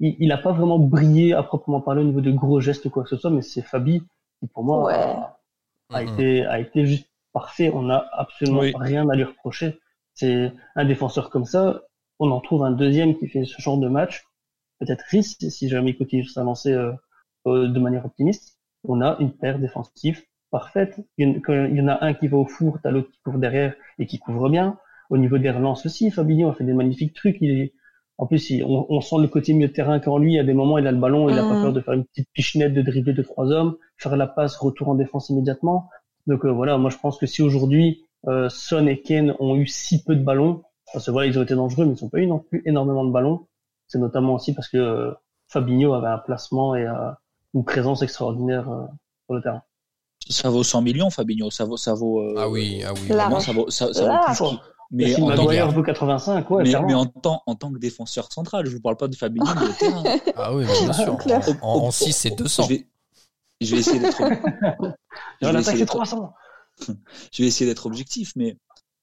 il, il a pas vraiment brillé à proprement parler au niveau de gros gestes ou quoi que ce soit, mais c'est Fabi qui, pour moi, a, a Mhm. été, a été juste parfait. On n'a absolument Oui. rien à lui reprocher. C'est un défenseur comme ça. On en trouve un deuxième qui fait ce genre de match. Peut-être Rhys, si jamais il continue sa lancée euh, euh, de manière optimiste. On a une paire défensive parfaite. Il y en, a un qui va au four, t'as l'autre qui couvre derrière et qui couvre bien. Au niveau des relances aussi, Fabinho a fait des magnifiques trucs. Il est, en plus, il- on, on sent le côté mieux de terrain qu'en lui. À des moments, il a le ballon, il a pas Mhm. peur de faire une petite pichenette, de dribbler deux trois hommes, faire la passe, retour en défense immédiatement. Donc euh, voilà, moi je pense que si aujourd'hui euh, Son et Ken ont eu si peu de ballons, parce que voilà, ils ont été dangereux, mais ils n'ont pas eu non plus énormément de ballons. C'est notamment aussi parce que euh, Fabinho avait un placement et euh, une présence extraordinaire sur le terrain. Ça vaut 100 millions, Fabinho. Ça vaut, ça vaut. euh, Ah oui, ah oui. Moi, ça vaut, ça, ça vaut plus Mais si en tant, que- vaut 85, ouais, mais, mais en tant, en tant que défenseur central, je vous parle pas de Fabinho, mais de. Ah oui, bien sûr. Clair. En, 6, c'est 200. Je vais, je vais essayer d'être, je Dans vais l'attaque, essayer c'est d'être- 300. je vais essayer d'être objectif, mais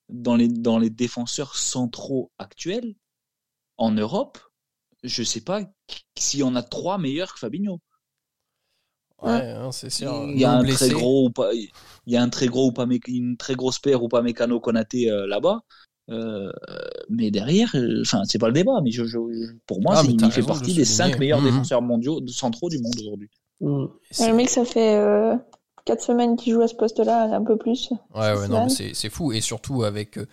dans les, dans les défenseurs centraux actuels, en Europe, je sais pas s'il y en a trois meilleurs que Fabinho. Ouais, hein, c'est sûr. Il y a Non un blessé. très gros ou pas, il y a un très gros ou pas, une très grosse paire ou pas mécano Konaté euh, là-bas. Euh, mais derrière, euh, enfin, c'est pas le débat, mais je, je- pour moi, Ah, il fait de partie des souligner. cinq meilleurs Mhm. défenseurs mondiaux, centraux du monde aujourd'hui. Mm. C'est- Le mec, ça fait euh, 4 semaines qu'il joue à ce poste-là, un peu plus. Ouais, ouais, non, semaines. c'est c'est fou. Et surtout avec euh,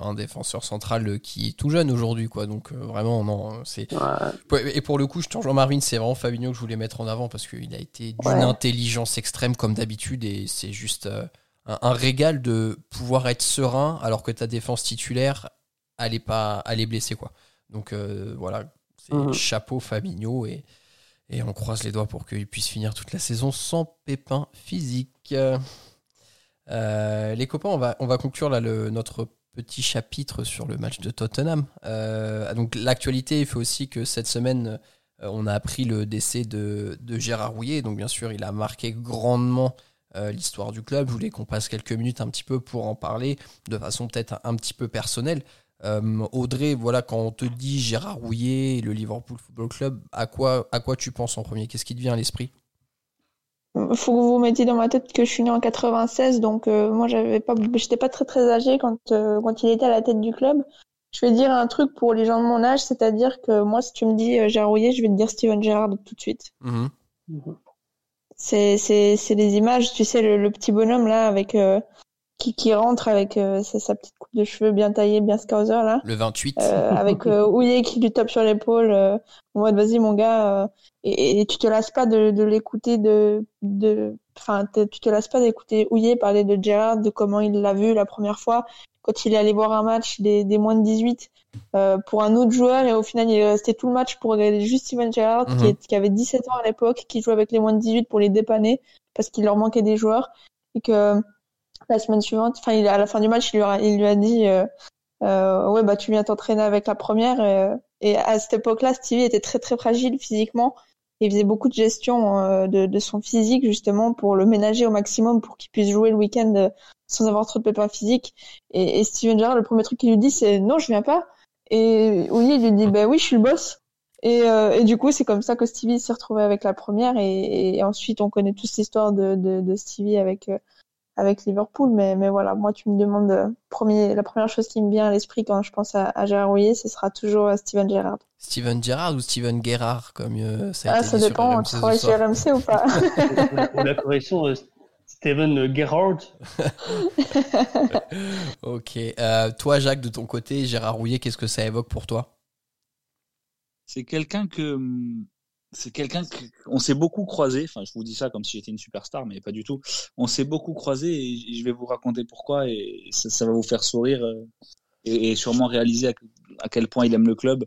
un défenseur central euh, qui est tout jeune aujourd'hui, quoi. Donc euh, vraiment, non, c'est. Ouais. Et pour le coup, je rejoins Marvin, c'est vraiment Fabinho que je voulais mettre en avant parce qu'il a été d'une Ouais. intelligence extrême comme d'habitude et c'est juste euh, un, un régal de pouvoir être serein alors que ta défense titulaire allait pas aller blesser quoi. Donc euh, voilà, c'est Mhm. chapeau Fabinho et, et on croise les doigts pour qu'il puisse finir toute la saison sans pépin physique. Euh, les copains, on va, on va conclure là le, notre petit chapitre sur le match de Tottenham. Euh, donc l'actualité fait aussi que cette semaine, euh, on a appris le décès de, Gérard Rouillet. Donc bien sûr, il a marqué grandement euh, l'histoire du club. Je voulais qu'on passe quelques minutes un petit peu pour en parler de façon peut-être un, petit peu personnelle. Audrey, voilà, quand on te dit Gérard Rouillet et le Liverpool Football Club, à quoi, à quoi tu penses en premier? Qu'est-ce qui te vient à l'esprit? Faut que vous mettiez dans ma tête que je suis née en 96, donc euh, moi j'avais pas, j'étais pas très très âgée quand euh, quand il était à la tête du club. Je vais dire un truc pour les gens de mon âge, c'est-à-dire que moi si tu me dis euh, Gérard Rouillet, je vais te dire Steven Gerrard tout de suite. Mhm. C'est c'est c'est des images, tu sais le, le petit bonhomme là avec euh, qui qui rentre avec euh, sa, sa petite coupe de cheveux bien taillée, bien scouser là. Le 28 euh, avec euh, Houillet qui lui tape sur l'épaule euh, en mode vas-y mon gars euh, et, et tu te lasses pas de, de l'écouter de de enfin tu te lasses pas d'écouter Houillet parler de Gerrard de comment il l'a vu la première fois quand il est allé voir un match des, des moins de 18 euh, pour un autre joueur et au final il est resté tout le match pour regarder juste Steven Gerrard Mhm. qui, est- qui avait 17 ans à l'époque qui jouait avec les moins de 18 pour les dépanner parce qu'il leur manquait des joueurs et que la semaine suivante. Enfin à la fin du match il lui a, il lui a dit euh, euh, ouais bah tu viens t'entraîner avec la première. Et, euh, et à cette époque-là Stevie était très très fragile physiquement. Il faisait beaucoup de gestion euh, de, de son physique justement pour le ménager au maximum pour qu'il puisse jouer le week-end euh, sans avoir trop de pépins physiques. Et, et Steven Gerrard le premier truc qu'il lui dit c'est non je viens pas. Et oui, il lui dit, ben oui, je suis le boss. Et, euh, et du coup, c'est comme ça que Stevie s'est retrouvé avec la première. Et, et ensuite, on connaît tous l'histoire de, de, de, Stevie avec, avec Liverpool. Mais, mais voilà, moi, tu me demandes, euh, premier, la première chose qui me vient à l'esprit quand je pense à, à Gérard Rouillet, ce sera toujours Steven Gerrard. Steven Gerrard ou Steven Gerrard, comme ça a ah, été ça dit dépend, sur tu travailles sur RMC ou pas? Pour la correction, Steven Gerrard. ok. Euh, toi, Jacques, de ton côté, Gérard Rouillet, qu'est-ce que ça évoque pour toi? C'est quelqu'un que. C'est quelqu'un qu'on s'est beaucoup croisé. Enfin, je vous dis ça comme si j'étais une superstar, mais pas du tout. On s'est beaucoup croisé et je vais vous raconter pourquoi et ça, va vous faire sourire euh, et, sûrement réaliser à, quel point il aime le club.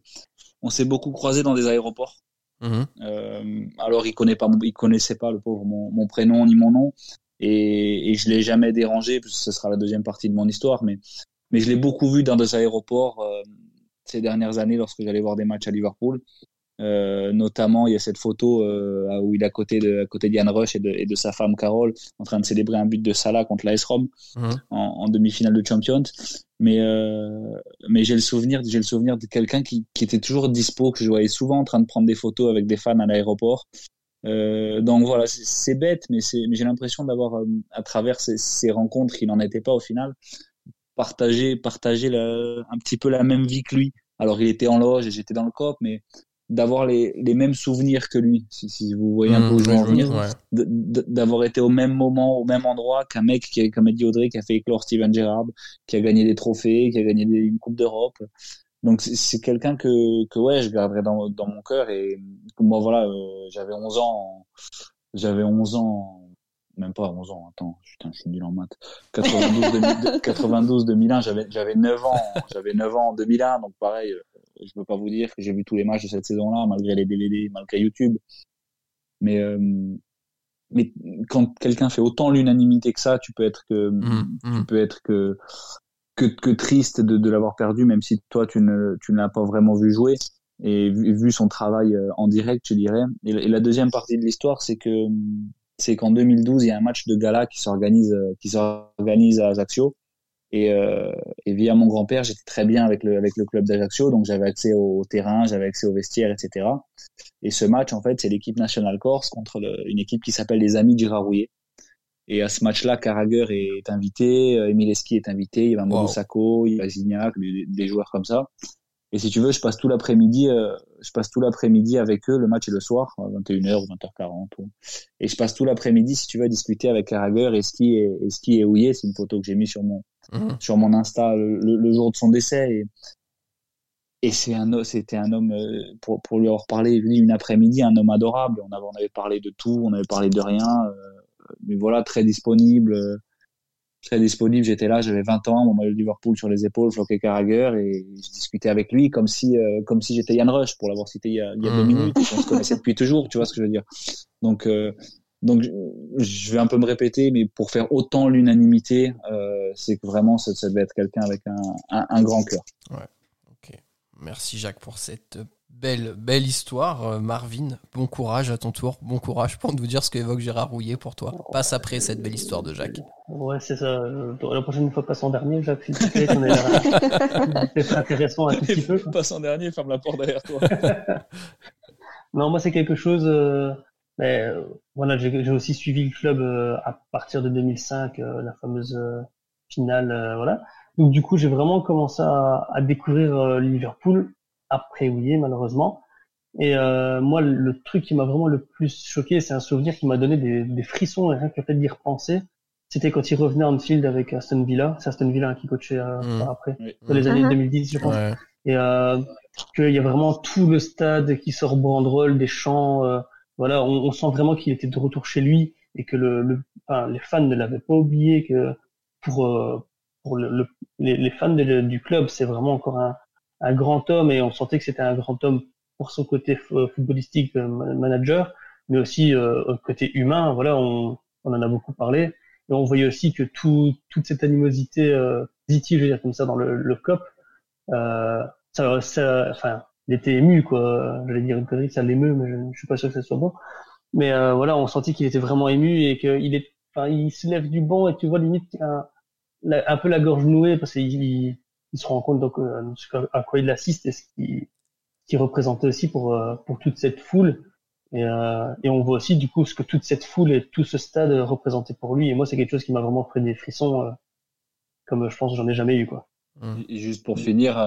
On s'est beaucoup croisé dans des aéroports. Mmh euh, alors il connaît pas, il connaissait pas le pauvre mon, mon prénom ni mon nom, et, et je l'ai jamais dérangé, parce que ce sera la deuxième partie de mon histoire, mais, mais je l'ai beaucoup vu dans des aéroports euh, ces dernières années lorsque j'allais voir des matchs à Liverpool. Euh, notamment, il y a cette photo euh, où il est à côté de, à côté d'Ian Rush et de, et de sa femme Carole en train de célébrer un but de Salah contre l'AS Rome mhm. en, en demi-finale de Champions. Mais, euh, mais j'ai le souvenir, j'ai le souvenir de quelqu'un qui, qui était toujours dispo, que je voyais souvent en train de prendre des photos avec des fans à l'aéroport. Donc voilà, c'est bête, mais, mais j'ai l'impression d'avoir, à travers ces, ces rencontres, il n'en était pas au final, partagé, partagé un petit peu la même vie que lui. Alors il était en loge et j'étais dans le cop, mais d'avoir les, les mêmes souvenirs que lui, si, si vous voyez un peu où je veux en venir, d'avoir été au même moment, au même endroit qu'un mec qui, comme a dit Audrey, qui a fait éclore Steven Gerrard, qui a gagné des trophées, qui a gagné une Coupe d'Europe. Donc c'est quelqu'un que, que ouais, je garderai dans, dans mon cœur et moi voilà, euh, j'avais 11 ans, j'avais 11 ans, même pas 11 ans, attends, putain, je suis nul en maths. 92 92 2001, j'avais j'avais 9 ans, j'avais 9 ans en 2001 donc pareil, euh, je peux pas vous dire que j'ai vu tous les matchs de cette saison-là malgré les DVD, malgré YouTube. Mais euh, mais quand quelqu'un fait autant l'unanimité que ça, tu peux être que mmh, tu mmh. peux être que que, que triste de, de l'avoir perdu, même si toi tu ne, tu ne l'as pas vraiment vu jouer et vu, vu, son travail euh, en direct, je dirais. Et, la deuxième partie de l'histoire, c'est que c'est qu'en 2012, il y a un match de gala qui s'organise euh, qui s'organise à Ajaccio. Et, euh, et via mon grand-père, j'étais très bien avec le avec le club d'Ajaccio, donc j'avais accès au, terrain, j'avais accès aux vestiaires, etc. Et ce match, en fait, c'est l'équipe nationale corse contre une équipe qui s'appelle les Amis du Rarouillet. Et à ce match-là, Carragher est invité, Emileski est invité, il y a il y a Zignac, des, joueurs comme ça. Et si tu veux, je passe tout l'après-midi, euh, je passe tout l'après-midi avec eux. Le match est le soir, 21h ou 20h40. Et je passe tout l'après-midi, si tu veux, à discuter avec Carragher et Ski et, et Ski et Houillet. C'est une photo que j'ai mise sur mon, mhm. sur mon Insta le, jour de son décès. Et, et c'est un, c'était un homme, euh, pour, pour lui avoir parlé, une après-midi, un homme adorable. On avait, on avait parlé de tout, on avait parlé de rien. Euh, mais voilà, très disponible, euh, très disponible. J'étais là, j'avais 20 ans, mon maillot de Liverpool sur les épaules, floqué Carragher, et je discutais avec lui comme si, euh, comme si j'étais Yann Rush, pour l'avoir cité il y a, il y a deux mhm. minutes. On se connaissait depuis toujours, tu vois ce que je veux dire. Donc, euh, donc, je vais un peu me répéter, mais pour faire autant l'unanimité, euh, c'est que vraiment, ça, ça devait être quelqu'un avec un, un, un grand cœur. Ouais. Ok. Merci Jacques pour cette Belle, belle histoire, euh, Marvin. Bon courage à ton tour. Bon courage pour nous dire ce qu'évoque Gérard Rouillet pour toi. Passe après cette belle histoire de Jacques. Ouais, c'est ça. Euh, la prochaine fois, passe en dernier, Jacques. S'il te plaît, C'est intéressant un tout petit peu. Passe en dernier, ferme la porte derrière toi. non, moi, c'est quelque chose. Euh, mais, voilà, j'ai aussi suivi le club à partir de 2005, la fameuse finale, voilà. Donc, du coup, j'ai vraiment commencé à, à découvrir Liverpool après Ouillet malheureusement. Et euh, moi, le truc qui m'a vraiment le plus choqué, c'est un souvenir qui m'a donné des, des, frissons et rien que le fait d'y repenser. C'était quand il revenait en field avec Aston Villa. C'est Aston Villa qui coachait euh, mmh. après, dans les années 2010, je pense. Et euh, qu'il y a vraiment tout le stade qui sort banderole, des chants. Euh, voilà, on, on, sent vraiment qu'il était de retour chez lui et que le, le enfin, les fans ne l'avaient pas oublié. Que pour euh, pour le, les, les, fans du club, c'est vraiment encore un, un grand homme et on sentait que c'était un grand homme pour son côté footballistique euh, manager, mais aussi euh, côté humain. Voilà, on, on, en a beaucoup parlé et on voyait aussi que tout, toute cette animosité euh, positive, je veux dire comme ça, dans le, le COP, euh, ça, ça, enfin, il était ému quoi. J'allais dire une connerie, ça l'émeut, mais je, je, suis pas sûr que ça soit bon. Mais euh, voilà, on sentit qu'il était vraiment ému et qu'il est, enfin, il se lève du banc et tu vois limite un, un peu la gorge nouée parce qu'il il se rend compte donc à quoi il assiste et ce qu'il représentait aussi pour pour toute cette foule. Et, et on voit aussi du coup ce que toute cette foule et tout ce stade représentait pour lui. Et moi, c'est quelque chose qui m'a vraiment fait des frissons, comme je pense que j'en ai jamais eu quoi. Et juste pour finir,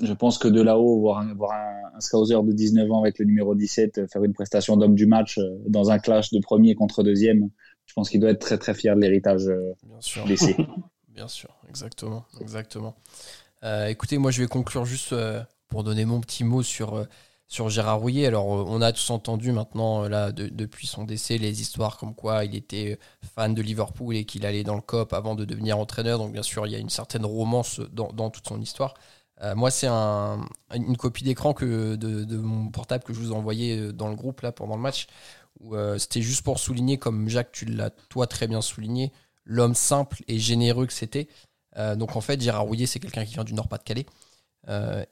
je pense que de là-haut, voir, un, voir un, scouser de 19 ans avec le numéro 17 euh, faire une prestation d'homme du match euh, dans un clash de premier contre deuxième, je pense qu'il doit être très très fier de l'héritage euh, laissé. Bien sûr, exactement. exactement. écoutez, moi je vais conclure juste pour donner mon petit mot sur, sur Gérard Rouillet. Alors, on a tous entendu maintenant, là, depuis son décès, les histoires comme quoi il était fan de Liverpool et qu'il allait dans le COP avant de devenir entraîneur. Donc, bien sûr, il y a une certaine romance dans, dans toute son histoire. Euh, moi, c'est une copie d'écran de, mon portable que je vous euh, dans le groupe là pendant le match. Euh, c'était juste pour souligner, comme Jacques, tu l'as toi très bien souligné, l'homme simple et généreux que c'était. donc en fait, Gérard Rouillet, c'est quelqu'un qui vient du Nord-Pas-de-Calais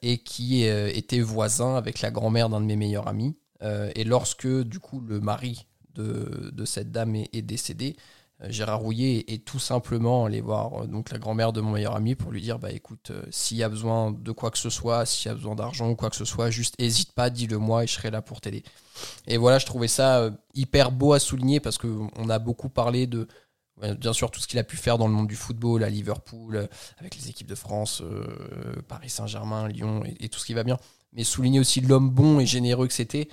et qui était voisin avec la grand-mère d'un de mes meilleurs amis. et lorsque du coup le mari de, de cette dame est, décédé, euh, Gérard Rouillet est tout simplement allé voir euh, donc la grand-mère de mon meilleur ami pour lui dire bah écoute euh, s'il y a besoin de quoi que ce soit s'il y a besoin d'argent ou quoi que ce soit juste hésite pas dis-le moi et je serai là pour t'aider et voilà je trouvais ça hyper beau à souligner parce que on a beaucoup parlé de bien sûr tout ce qu'il a pu faire dans le monde du football à Liverpool avec les équipes de France Paris Saint-Germain Lyon et, tout ce qui va bien mais souligner aussi l'homme bon et généreux que c'était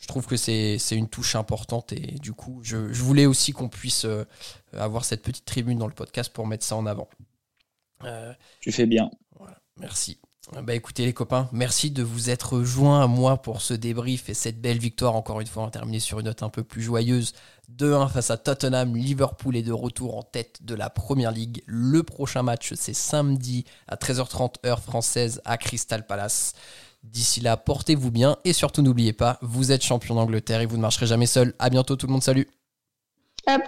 je trouve que c'est une touche importante et du coup, je, voulais aussi qu'on puisse euh, avoir cette petite tribune dans le podcast pour mettre ça en avant. Euh, tu fais bien. merci. Bah écoutez les copains, merci de vous être joints à moi pour ce débrief et cette belle victoire. Encore une fois, on terminé sur une note un peu plus joyeuse. 2-1 face à Tottenham. Liverpool est de retour en tête de la Première Ligue. Le prochain match, c'est samedi à 13h30 heure française à Crystal Palace. D'ici là, portez-vous bien et surtout n'oubliez pas, vous êtes champion d'Angleterre et vous ne marcherez jamais seul. À bientôt tout le monde, salut. Up